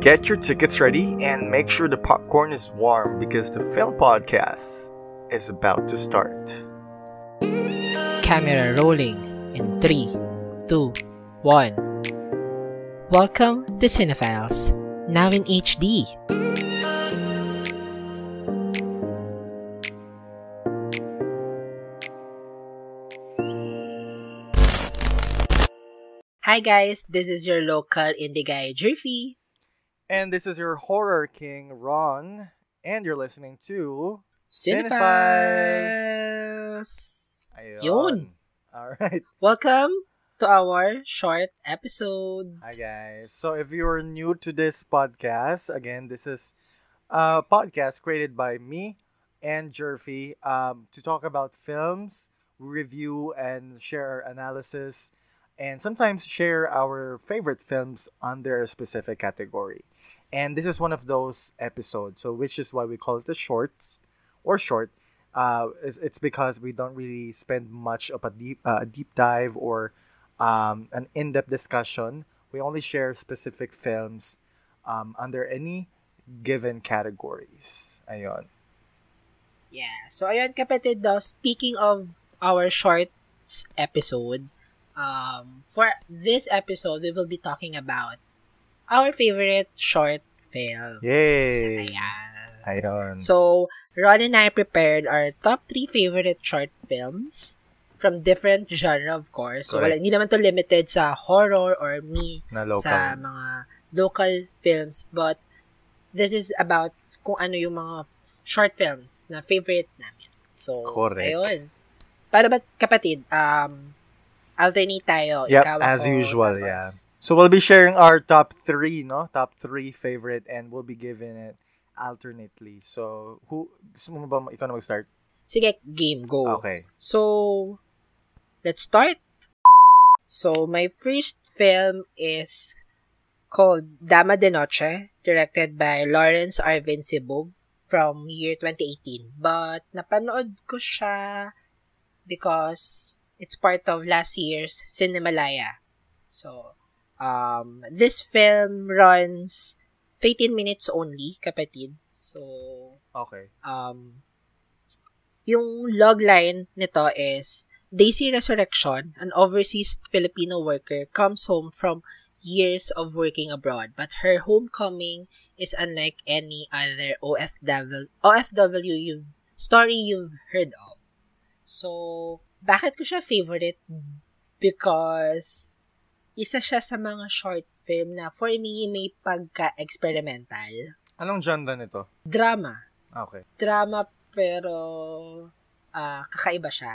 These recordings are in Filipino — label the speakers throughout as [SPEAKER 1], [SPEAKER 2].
[SPEAKER 1] Get your tickets ready and make sure the popcorn is warm because the film podcast is about to start.
[SPEAKER 2] Camera rolling in 3, 2, 1. Welcome to Cinephiles, now in HD. Hi guys, this is your local indie guy, Jerfy.
[SPEAKER 1] And this is your horror king, Ron, and you're listening to
[SPEAKER 2] Cinephiles!
[SPEAKER 1] Ayun.
[SPEAKER 2] Yun.
[SPEAKER 1] Alright.
[SPEAKER 2] Welcome to our short episode.
[SPEAKER 1] Hi guys. So if you're new to this podcast, again, this is a podcast created by me and Jerfy um, to talk about films, review and share our analysis, and sometimes share our favorite films under a specific category. And this is one of those episodes, so which is why we call it the shorts or short. Uh, it's, it's because we don't really spend much of a deep uh, deep dive or um, an in-depth discussion. We only share specific films um, under any given categories. Ayun.
[SPEAKER 2] Yeah. So, ayun, kapatid daw, speaking of our shorts episode, um, for this episode, we will be talking about our favorite short films.
[SPEAKER 1] Yay!
[SPEAKER 2] Ayan.
[SPEAKER 1] Ayun.
[SPEAKER 2] So, Ron and I prepared our top three favorite short films from different genre, of course. So, wala,
[SPEAKER 1] Correct.
[SPEAKER 2] hindi naman to limited sa horror or me
[SPEAKER 1] na local.
[SPEAKER 2] sa mga local films. But, this is about kung ano yung mga short films na favorite namin. So,
[SPEAKER 1] Correct.
[SPEAKER 2] ayun. Para ba, kapatid, um, alternate tayo.
[SPEAKER 1] Yep,
[SPEAKER 2] Ikaw
[SPEAKER 1] as
[SPEAKER 2] ako,
[SPEAKER 1] usual,
[SPEAKER 2] tapos-
[SPEAKER 1] yeah. So we'll be sharing our top three, no? Top three favorite and we'll be giving it alternately. So, who, gusto mo ba ikaw na mag-start?
[SPEAKER 2] Sige, game, go.
[SPEAKER 1] Okay.
[SPEAKER 2] So, let's start. So, my first film is called Dama de Noche, directed by Lawrence Arvin Sibug from year 2018. But, napanood ko siya because it's part of last year's Cinemalaya. So, um, this film runs 13 minutes only, kapatid. So,
[SPEAKER 1] Okay.
[SPEAKER 2] um, yung logline nito is Daisy Resurrection, an overseas Filipino worker, comes home from years of working abroad, but her homecoming is unlike any other OFW, OFW you've, story you've heard of. So, bakit ko siya favorite? Because isa siya sa mga short film na for me may pagka-experimental.
[SPEAKER 1] Anong genre nito?
[SPEAKER 2] Drama
[SPEAKER 1] Okay.
[SPEAKER 2] drama pero ah kakaiba siya.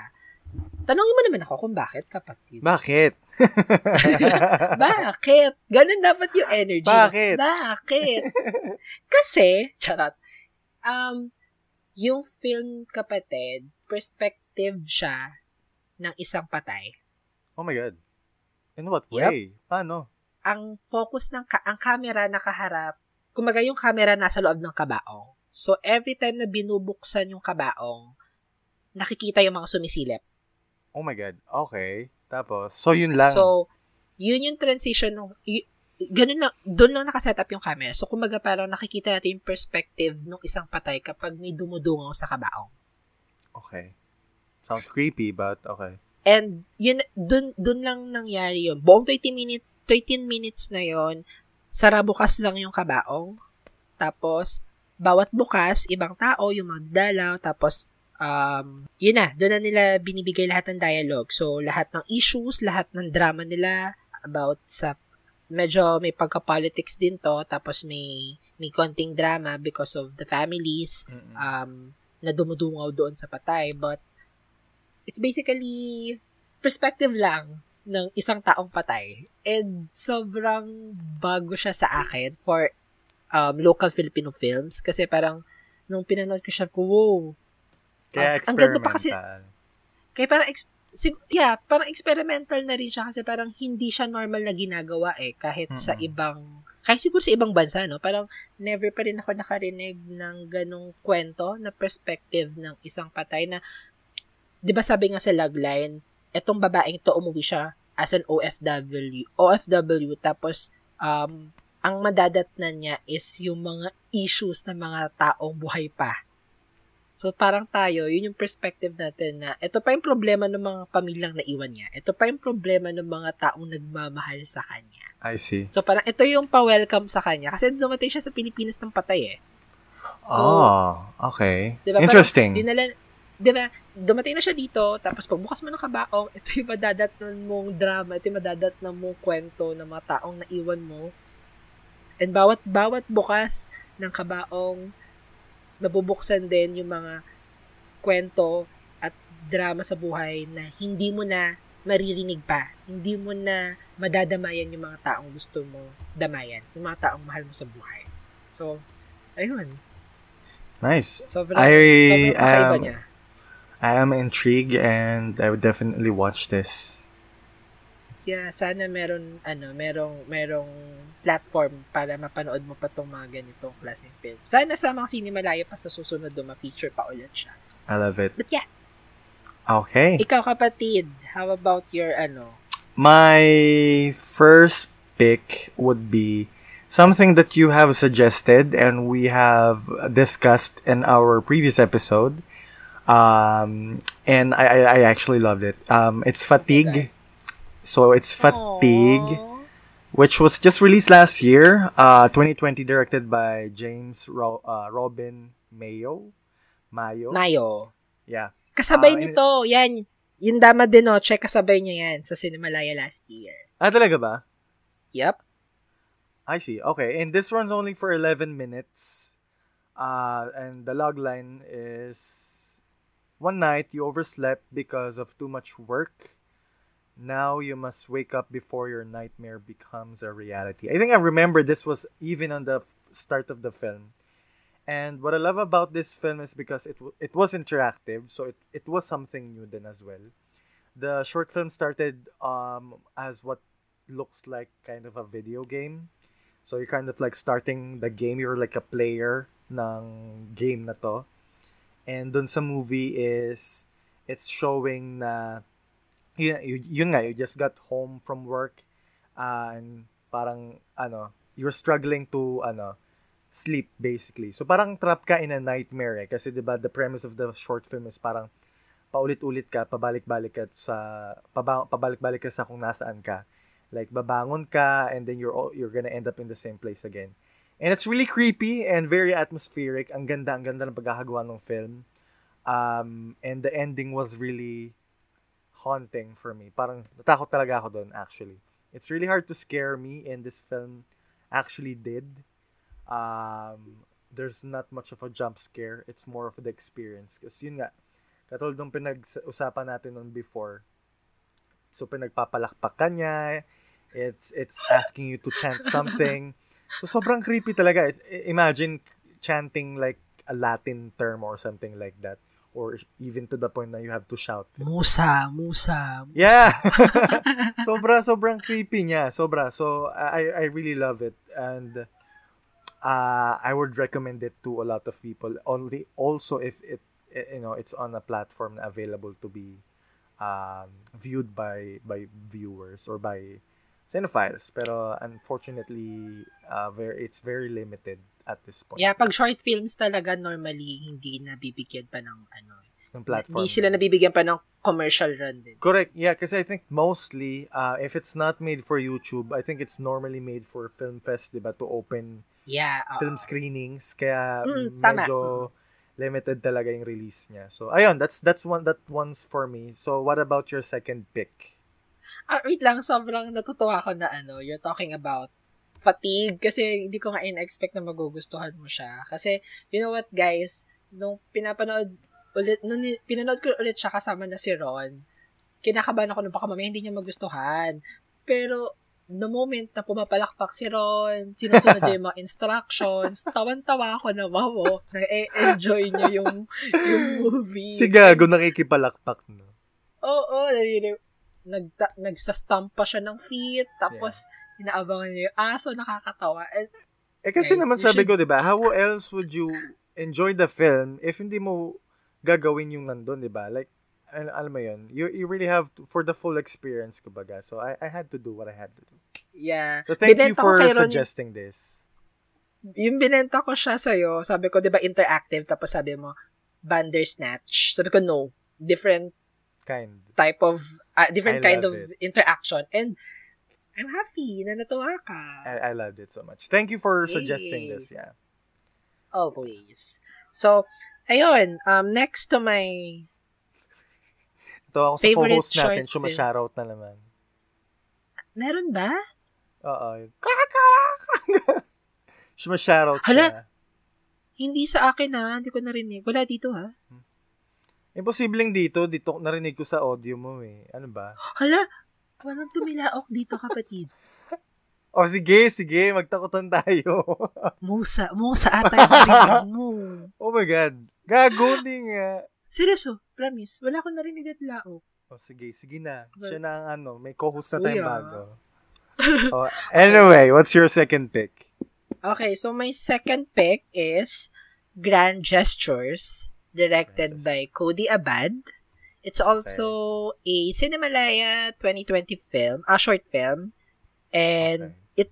[SPEAKER 2] Tanongin mo naman ako kung bakit, kapatid.
[SPEAKER 1] Bakit?
[SPEAKER 2] bakit? Ganun dapat yung energy.
[SPEAKER 1] Bakit?
[SPEAKER 2] Bakit? Kasi, charot, um, yung film, kapatid, perspective siya ng isang patay.
[SPEAKER 1] oh my God. In what
[SPEAKER 2] Yep.
[SPEAKER 1] way? Paano?
[SPEAKER 2] Ang focus ng, ka- ang camera nakaharap, kumaga yung camera nasa loob ng kabaong. So, every time na binubuksan yung kabaong, nakikita yung mga sumisilip.
[SPEAKER 1] Oh my God. Okay. Tapos, so yun lang.
[SPEAKER 2] So, yun yung transition ng, y- ganun lang, doon lang nakaset up yung camera. So, kumbaga parang nakikita natin yung perspective ng isang patay kapag may dumudungaw sa kabaong.
[SPEAKER 1] okay. Sounds creepy, but okay.
[SPEAKER 2] And, yun, dun, dun lang nangyari yun. Buong 20 minutes, 13 minutes na yon sara bukas lang yung kabaong. Tapos, bawat bukas, ibang tao, yung magdalaw, tapos, um, yun na, doon na nila binibigay lahat ng dialogue. So, lahat ng issues, lahat ng drama nila about sa, medyo may pagka-politics din to, tapos may, may konting drama because of the families, um, na dumudungaw doon sa patay. But, it's basically perspective lang ng isang taong patay. And sobrang bago siya sa akin for um, local Filipino films. Kasi parang, nung pinanood ko siya, wow.
[SPEAKER 1] Kaya
[SPEAKER 2] ang- ang ganda pa kasi-. Kaya parang, sig- yeah, parang experimental na rin siya kasi parang hindi siya normal na ginagawa eh. Kahit sa
[SPEAKER 1] Mm-mm.
[SPEAKER 2] ibang, kahit siguro sa ibang bansa, no? Parang never pa rin ako nakarinig ng ganong kwento na perspective ng isang patay na, di ba sabi nga sa logline, etong babaeng to umuwi siya as an OFW, OFW tapos um, ang madadatnan niya is yung mga issues ng mga taong buhay pa. So, parang tayo, yun yung perspective natin na ito pa yung problema ng mga pamilyang naiwan niya. Ito pa yung problema ng mga taong nagmamahal sa kanya.
[SPEAKER 1] I see.
[SPEAKER 2] So, parang ito yung pa-welcome sa kanya. Kasi dumating siya sa Pilipinas ng patay eh. So,
[SPEAKER 1] oh, okay.
[SPEAKER 2] Di ba?
[SPEAKER 1] Interesting.
[SPEAKER 2] Parang dinala, di ba, dumating na siya dito, tapos pagbukas mo ng kabaong, ito yung madadatnan mong drama, ito yung madadatnan mong kwento ng mga taong naiwan mo. And bawat, bawat bukas ng kabaong, nabubuksan din yung mga kwento at drama sa buhay na hindi mo na maririnig pa. Hindi mo na madadamayan yung mga taong gusto mo damayan. Yung mga taong mahal mo sa buhay. So, ayun.
[SPEAKER 1] Nice.
[SPEAKER 2] Sobrang,
[SPEAKER 1] I
[SPEAKER 2] sobrang
[SPEAKER 1] am-
[SPEAKER 2] niya.
[SPEAKER 1] I am intrigued and I would definitely watch this.
[SPEAKER 2] Yeah, sana meron ano, merong merong platform para mapanood mo pa tong mga ganitong klaseng film. Sana sa mga sinimalaya pa sa susunod do ma-feature pa ulit siya.
[SPEAKER 1] I love it.
[SPEAKER 2] But yeah,
[SPEAKER 1] Okay.
[SPEAKER 2] ikaw kapatid, how about your ano?
[SPEAKER 1] My first pick would be something that you have suggested and we have discussed in our previous episode. Um, and I, I, I actually loved it. Um, it's Fatigue. So it's Fatigue,
[SPEAKER 2] Aww.
[SPEAKER 1] which was just released last year, uh, 2020, directed by James Ro- uh, Robin Mayo. Mayo.
[SPEAKER 2] Mayo.
[SPEAKER 1] yeah.
[SPEAKER 2] Kasabay
[SPEAKER 1] Ah,
[SPEAKER 2] nito, yan. Yung Dama de Noche, kasabay niya yan sa Cinemalaya last year.
[SPEAKER 1] Ah, talaga ba?
[SPEAKER 2] Yep.
[SPEAKER 1] I see. Okay, and this runs only for 11 minutes. Uh, and the log line is one night you overslept because of too much work. Now you must wake up before your nightmare becomes a reality. I think I remember this was even on the start of the film. And what I love about this film is because it it was interactive, so it, it was something new then as well. The short film started um as what looks like kind of a video game. So you're kind of like starting the game. You're like a player ng game na to. And dun sa movie is it's showing na yun, yun, nga, you just got home from work uh, and parang ano, you're struggling to ano, sleep basically. So parang trap ka in a nightmare eh. Kasi 'di ba the premise of the short film is parang paulit-ulit ka, pabalik-balik ka sa paba, pabalik-balik ka sa kung nasaan ka. Like babangon ka and then you're you're gonna end up in the same place again. And it's really creepy and very atmospheric. Ang ganda, ang ganda ng pagkakagawa ng film. Um, and the ending was really haunting for me. Parang natakot talaga ako doon actually. It's really hard to scare me and this film actually did. Um, there's not much of a jump scare. It's more of the experience. Kasi yun nga, katulad nung pinag-usapan natin noon before, so pinagpapalakpak ka niya, it's, it's asking you to chant something. So sobrang creepy talaga. Imagine chanting like a Latin term or something like that. Or even to the point na you have to shout.
[SPEAKER 2] Musa, Musa. Musa.
[SPEAKER 1] Yeah. sobra sobrang creepy niya. Sobra. So I I really love it and uh I would recommend it to a lot of people. Only also if it you know it's on a platform available to be um viewed by by viewers or by cinephiles. Pero unfortunately uh very it's very limited at this point.
[SPEAKER 2] Yeah, pag short films talaga normally hindi nabibigyan pa ng ano.
[SPEAKER 1] Yung platform.
[SPEAKER 2] Hindi sila nabibigyan pa ng commercial run din.
[SPEAKER 1] Correct. Yeah, because I think mostly, uh, if it's not made for YouTube, I think it's normally made for Film Fest, di ba, to open
[SPEAKER 2] Yeah. oo.
[SPEAKER 1] film screenings. Kaya
[SPEAKER 2] Mm, tama.
[SPEAKER 1] medyo limited talaga yung release niya. So, ayun, that's that's one that one's for me. So, what about your second pick?
[SPEAKER 2] Ah, wait lang, sobrang natutuwa ako na ano, you're talking about fatigue kasi hindi ko nga in-expect na magugustuhan mo siya. Kasi, you know what guys, nung pinapanood ulit, nung pinanood ko ulit siya kasama na si Ron, kinakabahan ako na baka mamaya hindi niya magustuhan. Pero, the moment na pumapalakpak si Ron, sinusunod niya yung mga instructions, tawan-tawa ako na wow, na-enjoy niya yung, yung movie.
[SPEAKER 1] Si Gago nakikipalakpak, no?
[SPEAKER 2] Oo, naririnig. Nagta, nagsastamp pa siya ng feet, tapos inaabangan niya yung aso, nakakatawa. And,
[SPEAKER 1] Eh, kasi
[SPEAKER 2] Guys,
[SPEAKER 1] naman
[SPEAKER 2] you
[SPEAKER 1] sabi
[SPEAKER 2] should-
[SPEAKER 1] ko, di ba, how else would you enjoy the film if hindi mo gagawin yung nandun, di ba? Like, al- alam mo yun, you, you really have to, for the full experience, kumbaga. So, I, I had to do what I had to do.
[SPEAKER 2] Yeah.
[SPEAKER 1] So, thank you
[SPEAKER 2] Binenta ko
[SPEAKER 1] for
[SPEAKER 2] kay Ron-
[SPEAKER 1] suggesting this.
[SPEAKER 2] Yung binenta ko siya sa'yo, sabi ko, di ba, interactive, tapos sabi mo, Bandersnatch. Sabi ko, no. Different
[SPEAKER 1] Kind.
[SPEAKER 2] type of, uh, different
[SPEAKER 1] I
[SPEAKER 2] kind of
[SPEAKER 1] it.
[SPEAKER 2] interaction. And, I'm happy na natuwa ka.
[SPEAKER 1] I, I loved it so much. Thank you for
[SPEAKER 2] Yay.
[SPEAKER 1] suggesting this, yeah.
[SPEAKER 2] Always. So, ayun, um, next to my,
[SPEAKER 1] Ito ako sa co-host natin, sumashoutout na naman.
[SPEAKER 2] meron ba?
[SPEAKER 1] Oo. Sumashoutout
[SPEAKER 2] Hala?
[SPEAKER 1] siya.
[SPEAKER 2] Hindi sa akin ha, hindi ko narinig. Wala dito ha.
[SPEAKER 1] Imposibleng dito, dito narinig ko sa audio mo eh. Ano ba?
[SPEAKER 2] Hala, walang tumilaok dito kapatid.
[SPEAKER 1] O sige, sige, magtakutan tayo.
[SPEAKER 2] Musa, musa ata yung narinig mo.
[SPEAKER 1] oh my God. Gago din nga.
[SPEAKER 2] Seryoso, promise, wala akong narinig at laok.
[SPEAKER 1] O sige, sige na. Siya na ang ano, may co-host na tayong bago. oh, anyway, what's your second pick?
[SPEAKER 2] Okay, so my second pick is Grand Gestures, directed by Cody Abad. It's also a Cinemalaya 2020 film, a short film, and it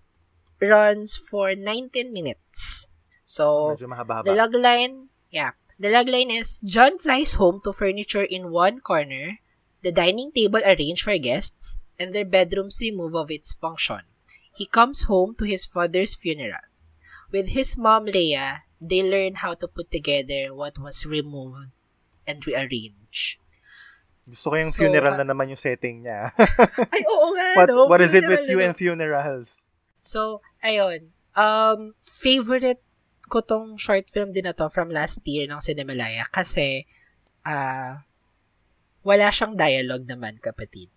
[SPEAKER 2] runs for 19 minutes. So, the logline, yeah, the logline is John flies home to furniture in one corner, the dining table arranged for guests, and their bedrooms removed of its function. He comes home to his father's funeral. With his mom, Leia, they learn how to put together what was removed and rearrange.
[SPEAKER 1] Gusto ko yung
[SPEAKER 2] So,
[SPEAKER 1] funeral na naman yung setting niya.
[SPEAKER 2] Ay, oo nga,
[SPEAKER 1] what,
[SPEAKER 2] no?
[SPEAKER 1] what is it with you
[SPEAKER 2] na-
[SPEAKER 1] and funerals?
[SPEAKER 2] So, ayun. Um, favorite ko tong short film din na to from last year ng Cinemalaya kasi ah wala siyang dialogue naman, kapatid.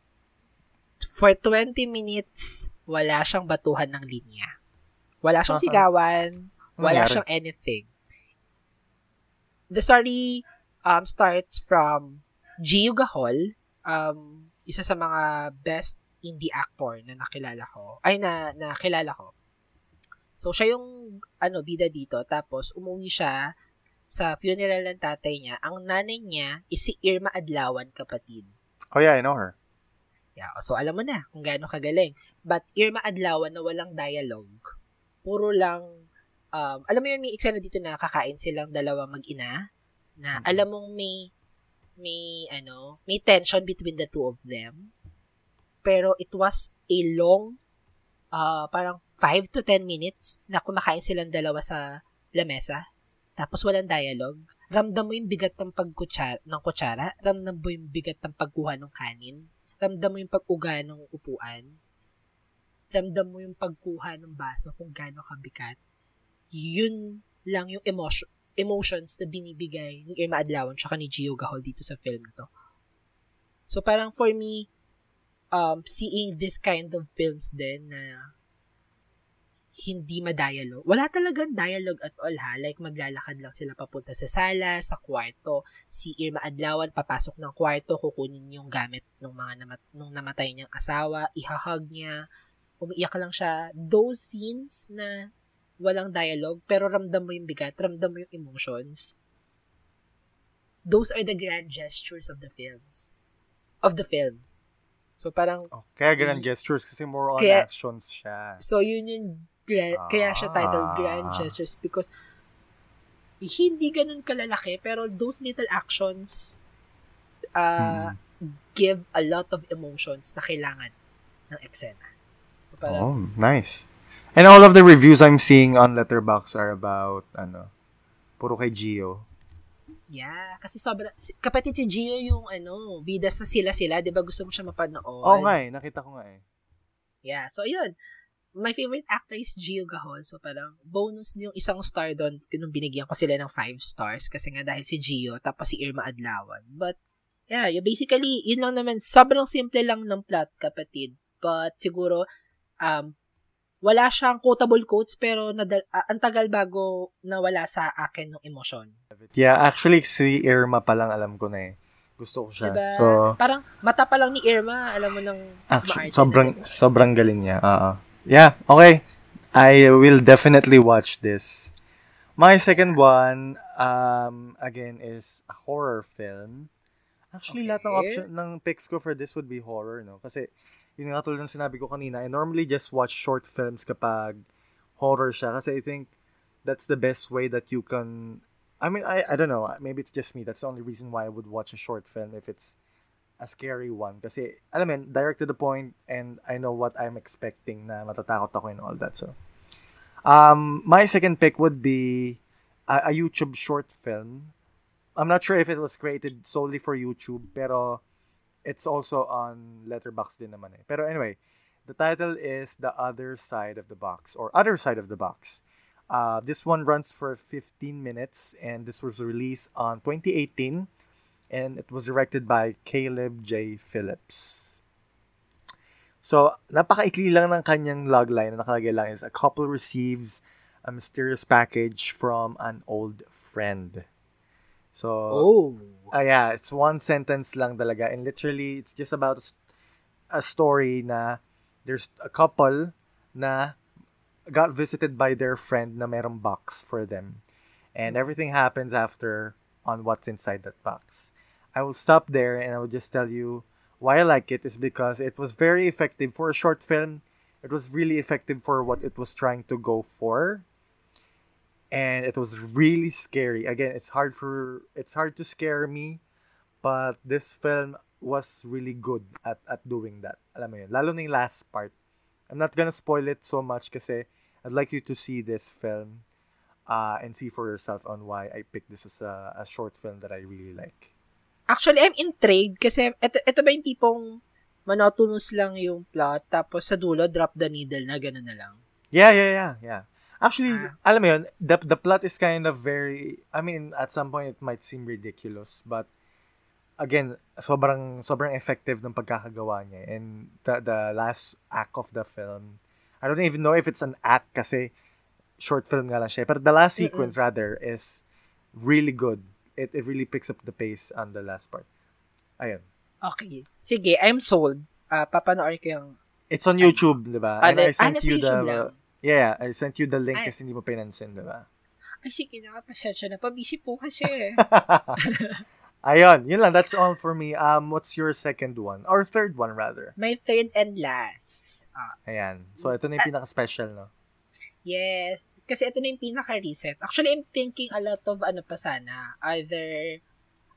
[SPEAKER 2] For 20 minutes, wala siyang batuhan ng linya. Wala siyang sigawan, wala
[SPEAKER 1] Nangyari?
[SPEAKER 2] siyang anything. The story um, starts from Gio Gahol, um, isa sa mga best indie actor na nakilala ko. Ay, na nakilala ko. So, siya yung ano, bida dito. Tapos, umuwi siya sa funeral ng tatay niya. Ang nanay niya is si Irma Adlawan, kapatid.
[SPEAKER 1] Oh yeah, I know her.
[SPEAKER 2] Yeah, so alam mo na kung gaano kagaling. But Irma Adlawan na walang dialogue, puro lang, um, alam mo yun, may eksena dito na kakain silang dalawa mag-ina, na
[SPEAKER 1] Mhm.
[SPEAKER 2] alam mong may, may, ano, may tension between the two of them. Pero it was a long, uh, parang 5 to 10 minutes na kumakain silang dalawa sa lamesa. Tapos walang dialogue. Ramdam mo yung bigat ng pagkutsara, ng kutsara. Ramdam mo yung bigat ng pagkuha ng kanin. Ramdam mo yung pag-uga ng upuan. Ramdam mo yung pagkuha ng baso kung gaano kabigat. Yun lang yung emotion, emotions na binibigay ni Irma Adlawan tsaka ni Gio Gahol dito sa film na to. So parang for me, um, seeing this kind of films din na hindi ma-dialogue. Wala talagang dialogue at all ha. Like maglalakad lang sila papunta sa sala, sa kwarto. Si Irma Adlawan papasok ng kwarto, kukunin yung gamit ng mga namat nung namatay niyang asawa, ihahag niya, umiiyak lang siya. Those scenes na walang dialogue, pero ramdam mo yung bigat, ramdam mo yung emotions. Those are the grand gestures of the films. Of the film. So parang
[SPEAKER 1] Oh, kaya ganun gestures kasi more on
[SPEAKER 2] Kaya-
[SPEAKER 1] actions siya.
[SPEAKER 2] So, yun yung gra- kaya siya titled
[SPEAKER 1] Ah.
[SPEAKER 2] Grand Gestures because hindi ganun kalalaki pero those little actions uh, give a lot of emotions na kailangan ng eksena. So, parang,
[SPEAKER 1] Oh, nice. And all of the reviews I'm seeing on Letterboxd are about, ano, puro kay Gio.
[SPEAKER 2] yeah. Kasi sobra, kapatid si Gio yung, ano, bida sa sila-sila, di ba gusto mo siya mapanood?
[SPEAKER 1] Oo nga eh, nakita ko nga eh.
[SPEAKER 2] Yeah. So, yun. My favorite actor is Gio Gahol. So, parang bonus yung isang star doon nung binigyan ko sila ng five stars kasi nga dahil si Gio tapos si Irma Adlawan. But, yeah, you basically, yun lang naman, sobrang simple lang ng plot, kapatid. But, siguro, um, wala siyang quotable quotes pero nadal- ah, ang tagal bago nawala sa akin ng emosyon.
[SPEAKER 1] Yeah, actually, si Irma pa lang alam ko na eh. Gusto ko siya.
[SPEAKER 2] Diba?
[SPEAKER 1] So,
[SPEAKER 2] Parang mata pa lang ni Irma, alam mo nang
[SPEAKER 1] actually, sobrang,
[SPEAKER 2] na-
[SPEAKER 1] sobrang galing niya. Oo. Yeah, okay. I will definitely watch this. My second one, um, again, is a horror film. Actually, lahat ng
[SPEAKER 2] Okay.
[SPEAKER 1] option ng picks ko for this would be horror, no? Kasi, yun nga tulad ng sinabi ko kanina, I normally just watch short films kapag horror siya. Kasi I think that's the best way that you can... I mean, I, I don't know. Maybe it's just me. That's the only reason why I would watch a short film if it's a scary one. Kasi, alam mo, direct to the point and I know what I'm expecting na matatakot ako and all that. So, um, my second pick would be a, a YouTube short film I'm not sure if it was created solely for YouTube, pero it's also on Letterboxd din naman eh. Pero anyway, the title is The Other Side of the Box or Other Side of the Box. Uh, this one runs for 15 minutes and this was released on 2018 and it was directed by Caleb J. Phillips. So, napakaikli lang ng kanyang logline na nakalagay lang is a couple receives a mysterious package from an old friend. So,
[SPEAKER 2] Oh.
[SPEAKER 1] Ah, yeah, it's one sentence lang talaga. And literally, it's just about a story na there's a couple na got visited by their friend na merong box for them. And everything happens after on what's inside that box. I will stop there and I will just tell you why I like it is because it was very effective for a short film. It was really effective for what it was trying to go for and it was really scary. Again, it's hard for it's hard to scare me, but this film was really good at at doing that. Alam mo yun, lalo na yung last part. I'm not gonna spoil it so much kasi I'd like you to see this film uh, and see for yourself on why I picked this as a, a short film that I really like.
[SPEAKER 2] Actually, I'm intrigued kasi ito, ito ba yung tipong monotonous lang yung plot tapos sa dulo drop the needle na gano'n na lang.
[SPEAKER 1] Yeah, yeah, yeah, yeah. Actually,
[SPEAKER 2] Ah.
[SPEAKER 1] alam mo yun, the, the plot is kind of very, I mean, at some point it might seem ridiculous, but again, sobrang sobrang effective ng pagkakagawa niya. And the, the last act of the film, I don't even know if it's an act kasi short film nga lang siya. But the last
[SPEAKER 2] Mm-mm.
[SPEAKER 1] sequence rather is really good. It, it really picks up the pace on the last part. Ayun.
[SPEAKER 2] Okay. Sige, I'm sold. Ah, papanoorin ko yung...
[SPEAKER 1] It's on YouTube, di ba?
[SPEAKER 2] Ah,
[SPEAKER 1] And I
[SPEAKER 2] ah,
[SPEAKER 1] sent
[SPEAKER 2] nasa
[SPEAKER 1] you the...
[SPEAKER 2] Lang.
[SPEAKER 1] Yeah, I sent you the link
[SPEAKER 2] Ay.
[SPEAKER 1] kasi hindi mo pinansin, di ba?
[SPEAKER 2] Ay, sige na, pasensya na. Pabisi po kasi.
[SPEAKER 1] Ayun, yun lang. That's all for me. Um, what's your second one? Or third one, rather.
[SPEAKER 2] My third and last. Ah,
[SPEAKER 1] Ayan. So, ito na yung pinaka-special, no?
[SPEAKER 2] yes. Kasi ito na yung pinaka-recent. Actually, I'm thinking a lot of ano pa sana. Either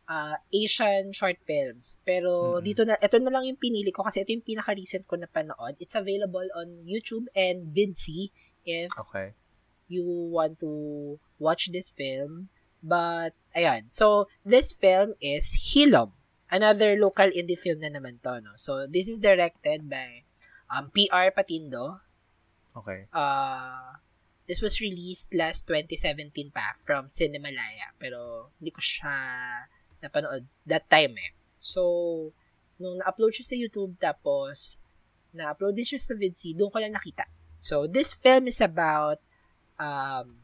[SPEAKER 2] ah, Asian short films. Pero
[SPEAKER 1] Mm-mm.
[SPEAKER 2] dito na, ito na lang yung pinili ko kasi ito yung pinaka-recent ko na panood. It's available on YouTube and Vidsy if
[SPEAKER 1] Okay.
[SPEAKER 2] you want to watch this film. But, ayan. So, this film is Hilom. Another local indie film na naman to, no? So, this is directed by um, PR Patindo.
[SPEAKER 1] Okay.
[SPEAKER 2] Uh, this was released last 2017 pa from Cinemalaya. Pero, hindi ko siya napanood that time eh. So, nung na-upload siya sa YouTube, tapos, na-upload din siya sa Vidsy, doon ko lang nakita. So, this film is about um,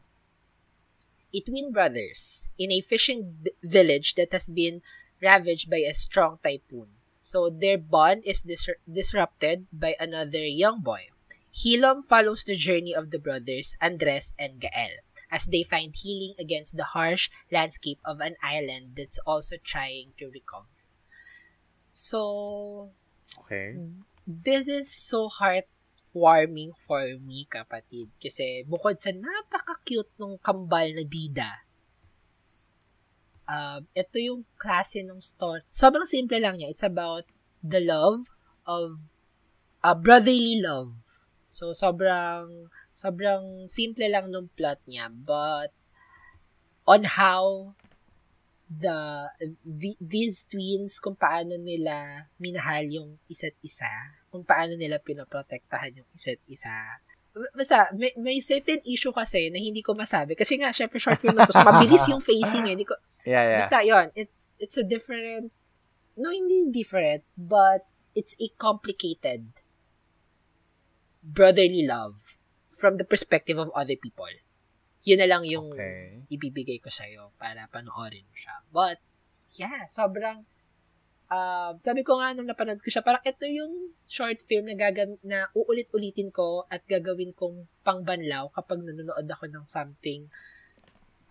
[SPEAKER 2] a twin brothers in a fishing b- village that has been ravaged by a strong typhoon. So, their bond is dis- disrupted by another young boy. Hilom follows the journey of the brothers Andres and Gael as they find healing against the harsh landscape of an island that's also trying to recover. So,
[SPEAKER 1] Okay.
[SPEAKER 2] this is so heartwarming for me, kapatid. Kasi bukod sa napaka-cute nung kambal na bida, um, ito yung klase ng story. Sobrang simple lang niya. It's about the love of a brotherly love. So, sobrang, sobrang simple lang nung plot niya. But, on how the the- these twins kung paano nila minahal yung isa't isa, kung paano nila pinoprotektahan yung isa't isa. Basta, may, may certain issue kasi na hindi ko masabi. Kasi nga, syempre, short film na to. So, mabilis yung facing eh. Hindi ko,
[SPEAKER 1] Yeah, yeah.
[SPEAKER 2] Basta, yon It's, it's a different, no, hindi different, but it's a complicated brotherly love from the perspective of other people. Yun na lang yung
[SPEAKER 1] Okay.
[SPEAKER 2] ibibigay ko sa'yo para panoorin mo siya. But, yeah, sobrang, uh, sabi ko nga nung napanood ko siya, parang ito yung short film na, gagam- na uulit-ulitin ko at gagawin kong pangbanlaw kapag nanonood ako ng something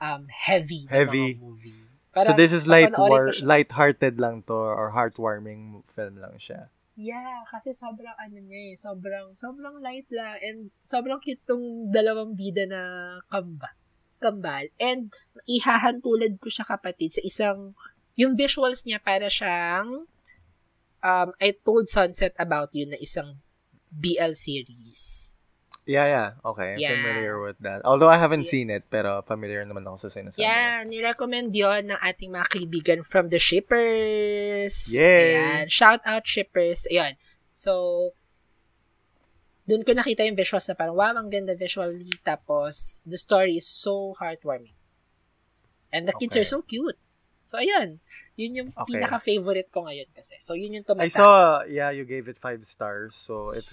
[SPEAKER 2] um, heavy, na
[SPEAKER 1] Heavy.
[SPEAKER 2] movie.
[SPEAKER 1] So
[SPEAKER 2] Parang,
[SPEAKER 1] this is light war, light-hearted lang to or heartwarming film lang siya.
[SPEAKER 2] Yeah, kasi sobrang ano niya eh, sobrang, sobrang light lang, and sobrang cute tong dalawang bida na kamba, kambal. And ihahantulad ko siya kapatid sa isang, yung visuals niya para siyang, um, I told Sunset about you na isang BL series.
[SPEAKER 1] Yeah, yeah. Okay, I'm
[SPEAKER 2] Yeah.
[SPEAKER 1] familiar with that. Although I haven't
[SPEAKER 2] Yeah.
[SPEAKER 1] seen it, pero familiar naman ako sa sinasabi.
[SPEAKER 2] Yeah, nirecommend yon ng ating mga kaibigan from the shippers.
[SPEAKER 1] Yay!
[SPEAKER 2] Ayan. Shout out shippers. Ayan. So, dun ko nakita yung visuals na parang, wow, ang ganda visually. Tapos, the story is so heartwarming. And the kids
[SPEAKER 1] Okay.
[SPEAKER 2] are so cute. So, ayan. Yun yung
[SPEAKER 1] Okay.
[SPEAKER 2] pinaka-favorite ko ngayon kasi. So, yun yung
[SPEAKER 1] I
[SPEAKER 2] tumata.
[SPEAKER 1] saw, yeah, you gave it five stars. So if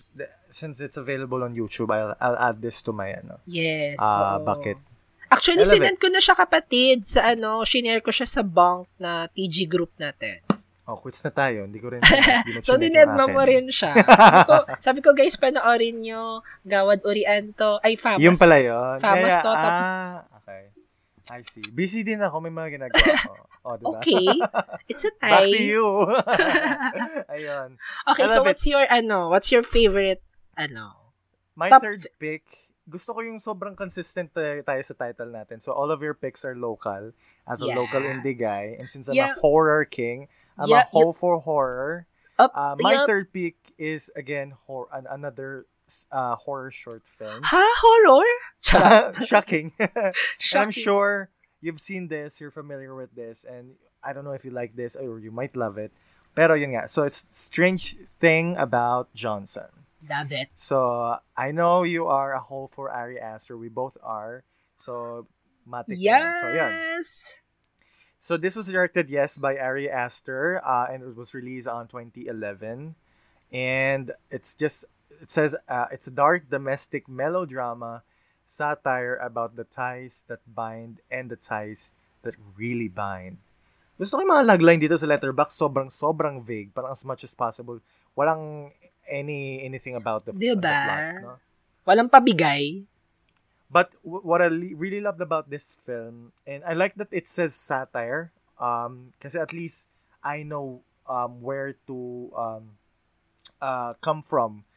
[SPEAKER 1] since it's available on YouTube, I'll I'll add this to my ano.
[SPEAKER 2] Yes.
[SPEAKER 1] Ah,
[SPEAKER 2] oo.
[SPEAKER 1] bucket.
[SPEAKER 2] Actually,
[SPEAKER 1] I
[SPEAKER 2] sinend ko na siya kapatid sa ano, shinare ko siya sa bunk na TG group natin.
[SPEAKER 1] Oh, quits na tayo. Hindi ko rin. hindi
[SPEAKER 2] So, dinedma mo rin siya. Sabi ko, sabi ko guys, panoorin nyo, Gawad Orianto, ay, Famas.
[SPEAKER 1] Yung pala yun.
[SPEAKER 2] Famas
[SPEAKER 1] Yeah,
[SPEAKER 2] to, tapos-
[SPEAKER 1] Ah, okay. I see. Busy din ako. May mga ginagawa ko. Oh, diba?
[SPEAKER 2] Okay. It's a
[SPEAKER 1] Back
[SPEAKER 2] tie.
[SPEAKER 1] to you. Ayun.
[SPEAKER 2] Okay, so
[SPEAKER 1] love
[SPEAKER 2] what's your, ano, what's your favorite, ano?
[SPEAKER 1] My
[SPEAKER 2] Top
[SPEAKER 1] third pick, gusto ko yung sobrang consistent tayo, sa title natin. So all of your picks are local as a
[SPEAKER 2] Yeah.
[SPEAKER 1] local indie guy. And since I'm
[SPEAKER 2] Yeah.
[SPEAKER 1] a horror king, I'm
[SPEAKER 2] Yeah,
[SPEAKER 1] a hoe for horror.
[SPEAKER 2] Up,
[SPEAKER 1] Uh, my
[SPEAKER 2] yup.
[SPEAKER 1] third pick is again hor- an- another uh, horror short film.
[SPEAKER 2] Ha? Horror? Charot.
[SPEAKER 1] Shocking. I'm sure you've seen this, you're familiar with this, and I don't know if you like this or you might love it. Pero yun nga. So it's Strange Thing About Johnson.
[SPEAKER 2] Love it.
[SPEAKER 1] So I know you are a whole for Ari Aster. We both are. So matik yan. So yun.
[SPEAKER 2] Yes.
[SPEAKER 1] So this was directed, yes, by Ari Aster, uh, and it was released on 2011. And it's just it says uh, it's a dark domestic melodrama satire about the ties that bind and the ties that really bind. Gusto ko yung mga lagline dito sa letterbox sobrang sobrang vague, parang as much as possible. Walang any anything about the, the
[SPEAKER 2] Diba?
[SPEAKER 1] plot, no?
[SPEAKER 2] Walang pabigay.
[SPEAKER 1] But what I really loved about this film, and I like that it says satire, um, kasi at least I know um, where to um, uh, come from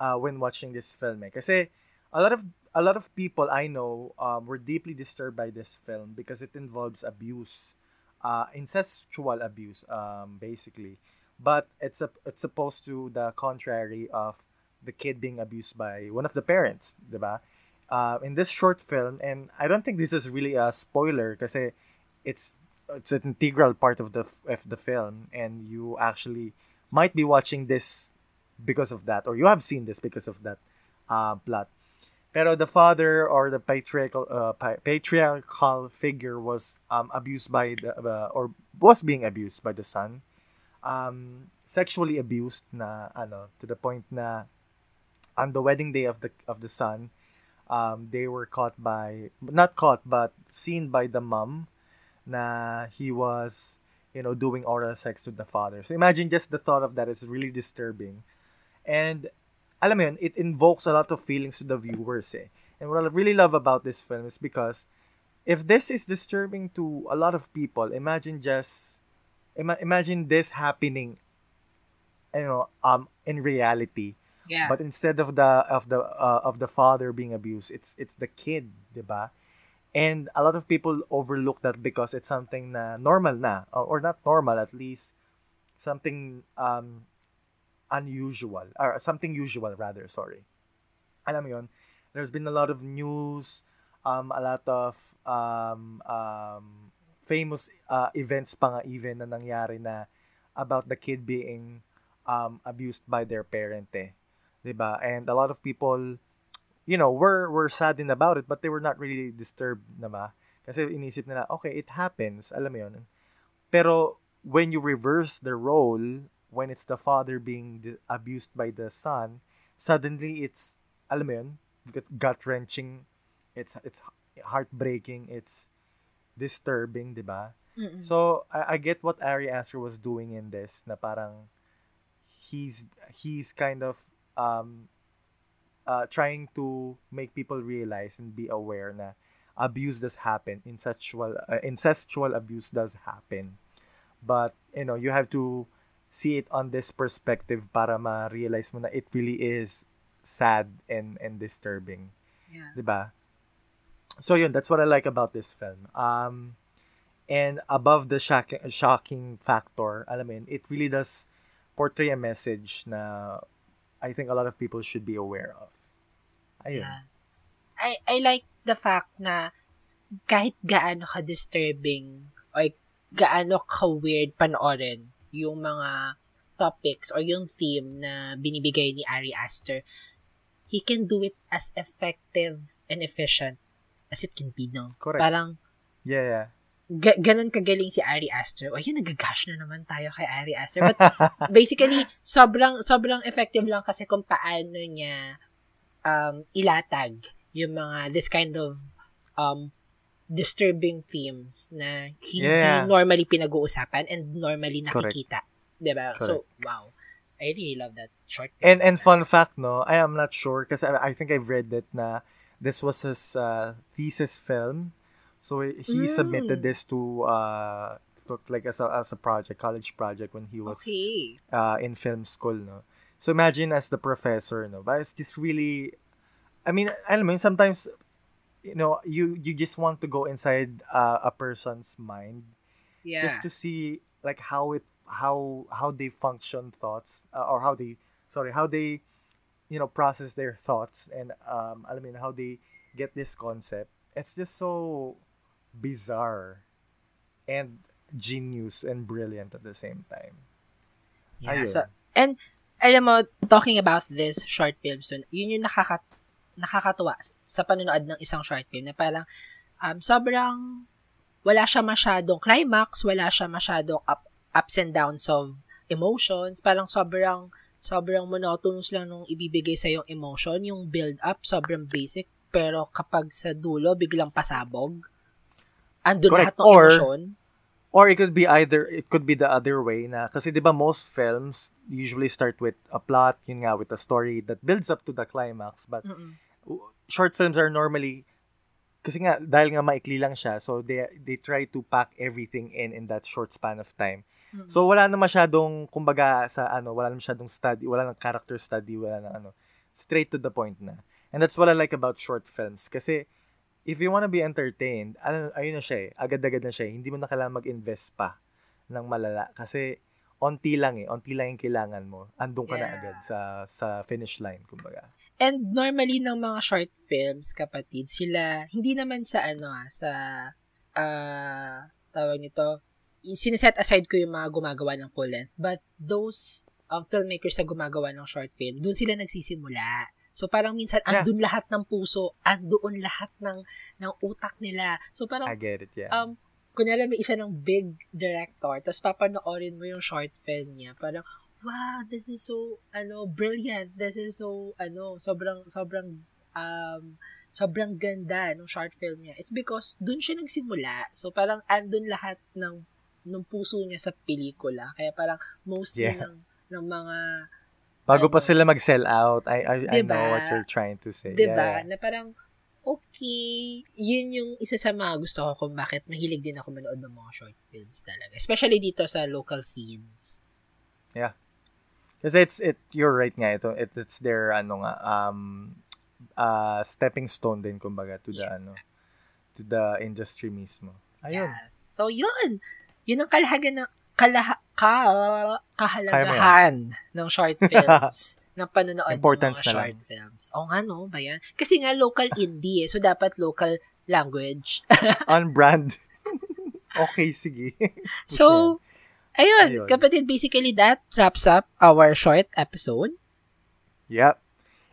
[SPEAKER 1] uh, when watching this film. Eh. Kasi a lot of a lot of people I know um, were deeply disturbed by this film because it involves abuse, uh, incestual abuse, um, basically. But it's a, it's supposed to the contrary of the kid being abused by one of the parents, diba? Uh, in this short film, and I don't think this is really a spoiler kasi it's it's an integral part of the of the film, and you actually might be watching this because of that, or you have seen this because of that uh, plot. Pero the father or the patriarchal uh, pa- patriarchal figure was um, abused by the uh, or was being abused by the son, um, sexually abused na ano to the point na on the wedding day of the of the son, um, they were caught by not caught but seen by the mom na he was you know doing oral sex with the father. So imagine just the thought of that is really disturbing. And alam mo yun, it invokes a lot of feelings to the viewers eh. And what I really love about this film is because if this is disturbing to a lot of people, imagine just ima- imagine this happening you know um in reality.
[SPEAKER 2] Yeah.
[SPEAKER 1] But instead of the of the uh, of the father being abused, it's it's the kid, 'di ba? And a lot of people overlook that because it's something na normal na or, or not normal at least something um unusual or something usual rather, sorry. Alam mo 'yon, there's been a lot of news, um a lot of um um famous uh, events pa nga even na nangyari na about the kid being um abused by their parent eh. 'Di ba? And a lot of people you know, were were saddened about it but they were not really disturbed na ba? Kasi inisip nila, okay, it happens, alam mo 'yon. Pero when you reverse the role, when it's the father being abused by the son, suddenly it's alam mo 'yon, gut wrenching. It's it's heartbreaking, it's disturbing, 'di ba?
[SPEAKER 2] Mm-mm.
[SPEAKER 1] So I, I get what Ari Aster was doing in this na parang he's he's kind of um uh, trying to make people realize and be aware na abuse does happen, incestual uh, incestual abuse does happen. But you know, you have to see it on this perspective para ma-realize mo na it really is sad and and disturbing.
[SPEAKER 2] Yeah.
[SPEAKER 1] 'Di ba? So yun, that's what I like about this film. Um and above the shocking, shocking factor, alam mo yun, it really does portray a message na I think a lot of people should be aware of. Ayun.
[SPEAKER 2] Yeah. I, I like the fact na kahit gaano ka disturbing or gaano ka weird panoorin yung mga topics or yung theme na binibigay ni Ari Aster, he can do it as effective and efficient as it can be, no?
[SPEAKER 1] Correct.
[SPEAKER 2] Parang,
[SPEAKER 1] Yeah, yeah.
[SPEAKER 2] ga- ganun kagaling si Ari Aster. O, yun, nagagash na naman tayo kay Ari Aster. But, basically, sobrang, sobrang effective lang kasi kung paano niya um, ilatag yung mga, this kind of um, disturbing themes na hindi
[SPEAKER 1] Yeah.
[SPEAKER 2] normally pinag-uusapan and normally
[SPEAKER 1] Correct.
[SPEAKER 2] nakikita. Diba? So, wow. I really love that short film.
[SPEAKER 1] And and fun fact, no, I am not sure because I, I think I've read that na this was his uh, thesis film. So he
[SPEAKER 2] Mm.
[SPEAKER 1] submitted this to uh to, like as a as a project, college project when he was
[SPEAKER 2] Okay.
[SPEAKER 1] uh in film school, no. So imagine as the professor, no, but it's just really I mean, I mean sometimes you know, you you just want to go inside uh, a person's mind
[SPEAKER 2] Yeah.
[SPEAKER 1] just to see like how it how how they function thoughts uh, or how they sorry how they you know process their thoughts and um I mean how they get this concept it's just so bizarre and genius and brilliant at the same time
[SPEAKER 2] Yeah.
[SPEAKER 1] Ayun.
[SPEAKER 2] So, and, alam mo, talking about this short film, so, yun yung nakaka, nakakatuwa sa panonood ng isang short film na parang, um, sobrang, wala siya masyadong climax, wala siya masyadong up, ups and downs of emotions, parang sobrang, sobrang monotonous lang nung ibibigay sa yung emotion, yung build up, sobrang basic, pero kapag sa dulo, biglang pasabog, andun
[SPEAKER 1] Correct.
[SPEAKER 2] lahat ng
[SPEAKER 1] Or-
[SPEAKER 2] emosyon.
[SPEAKER 1] or it could be either it could be the other way na kasi 'di ba most films usually start with a plot yun nga with a story that builds up to the climax but
[SPEAKER 2] Mm-mm.
[SPEAKER 1] Short films are normally kasi nga dahil nga maikli lang siya so they they try to pack everything in in that short span of time
[SPEAKER 2] Mm-mm.
[SPEAKER 1] so wala na masyadong kumbaga sa ano wala na masyadong study wala na character study wala na ano straight to the point na and that's what I like about short films kasi if you wanna be entertained ano ayun na siya eh agad-agad na siya eh. hindi mo na kailangan mag-invest pa ng malala kasi onti lang eh onti lang yung kailangan mo andun ka na
[SPEAKER 2] Yeah.
[SPEAKER 1] agad sa sa finish line kumbaga
[SPEAKER 2] And normally ng mga short films, kapatid, sila, hindi naman sa ano ah, sa, ah, tawag nito, sineset aside ko yung mga gumagawa ng full length. But those um, filmmakers na gumagawa ng short film, doon sila nagsisimula. So parang minsan,
[SPEAKER 1] Yeah.
[SPEAKER 2] andun lahat ng puso, andoon lahat ng, ng utak nila. So parang,
[SPEAKER 1] I get it yeah
[SPEAKER 2] um, kunyari may isa ng big director, tapos papanoorin mo yung short film niya, parang, wow, this is so, ano, brilliant. This is so, ano, sobrang, sobrang, um, sobrang ganda ng short film niya. It's because dun siya nagsimula. So, parang andun lahat ng, ng puso niya sa pelikula. Kaya parang mostly
[SPEAKER 1] Yeah.
[SPEAKER 2] ng, ng mga,
[SPEAKER 1] Bago pa
[SPEAKER 2] ano.
[SPEAKER 1] sila mag-sell out, I I, I
[SPEAKER 2] Diba?
[SPEAKER 1] know what you're trying to say.
[SPEAKER 2] 'di
[SPEAKER 1] Yeah,
[SPEAKER 2] ba
[SPEAKER 1] yeah.
[SPEAKER 2] na parang, okay, yun yung isa sa mga gusto ko kung bakit mahilig din ako manood ng mga short films talaga. Especially dito sa local scenes.
[SPEAKER 1] Kasi it's it you're right nga ito it, it's their ano nga um uh stepping stone din kumbaga to the ano to the industry mismo. Ayun.
[SPEAKER 2] Yes. So, yun. Yun ang kalahagan ng kalaha, ka, kahalagahan ng short films. ng panonood
[SPEAKER 1] Importance
[SPEAKER 2] ng mga
[SPEAKER 1] na lang.
[SPEAKER 2] short films. O nga, no? Ba yan? Kasi nga, local indie eh. So, dapat local language.
[SPEAKER 1] On brand. okay, sige.
[SPEAKER 2] so, ayun.
[SPEAKER 1] Ayun.
[SPEAKER 2] Kapatid, basically, that wraps up our short episode.
[SPEAKER 1] Yep.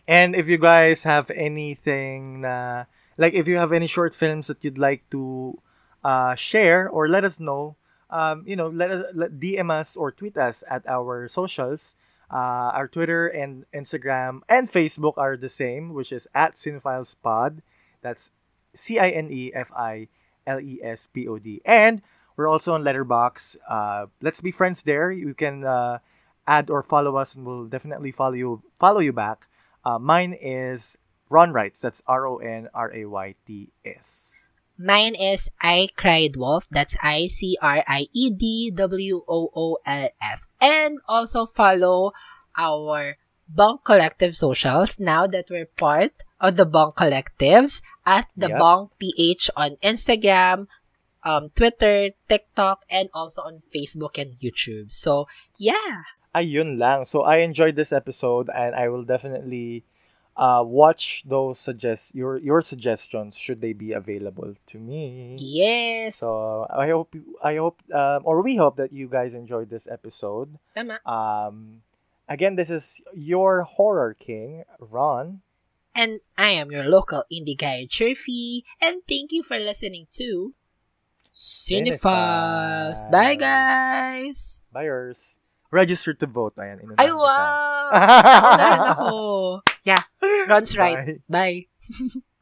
[SPEAKER 1] And if you guys have anything na like if you have any short films that you'd like to uh, share or let us know, um, you know, let us let, DM us or tweet us at our socials. Uh, our Twitter and Instagram and Facebook are the same, which is at CinephileSpod. That's C I N E F I L E S P O D. And we're also on Letterbox. Uh, let's be friends there. You can uh, add or follow us, and we'll definitely follow you follow you back. Uh, mine is Ron Wrights. That's R O N R A Y T S.
[SPEAKER 2] Mine is I Cried Wolf. That's I C R I E D W O O L F. And also follow our Bong Collective socials now that we're part of the Bong Collectives at the
[SPEAKER 1] Yep.
[SPEAKER 2] Bunk PH on Instagram, um, Twitter, TikTok, and also on Facebook and YouTube. So, yeah.
[SPEAKER 1] Ayun lang. So I enjoyed this episode and I will definitely uh watch those suggest your your suggestions should they be available to me.
[SPEAKER 2] Yes.
[SPEAKER 1] So I hope you- I hope um, or we hope that you guys enjoyed this episode.
[SPEAKER 2] Tama.
[SPEAKER 1] Um again this is your horror king Ron.
[SPEAKER 2] And I am your local indie guy, Chirfy. And thank you for listening to Cinephiles. Bye, guys!
[SPEAKER 1] Buyers. Register to vote. Ayan, inunahan
[SPEAKER 2] Ay, wow! Ako na ako. Yeah, Ron's right.
[SPEAKER 1] Bye.
[SPEAKER 2] Bye.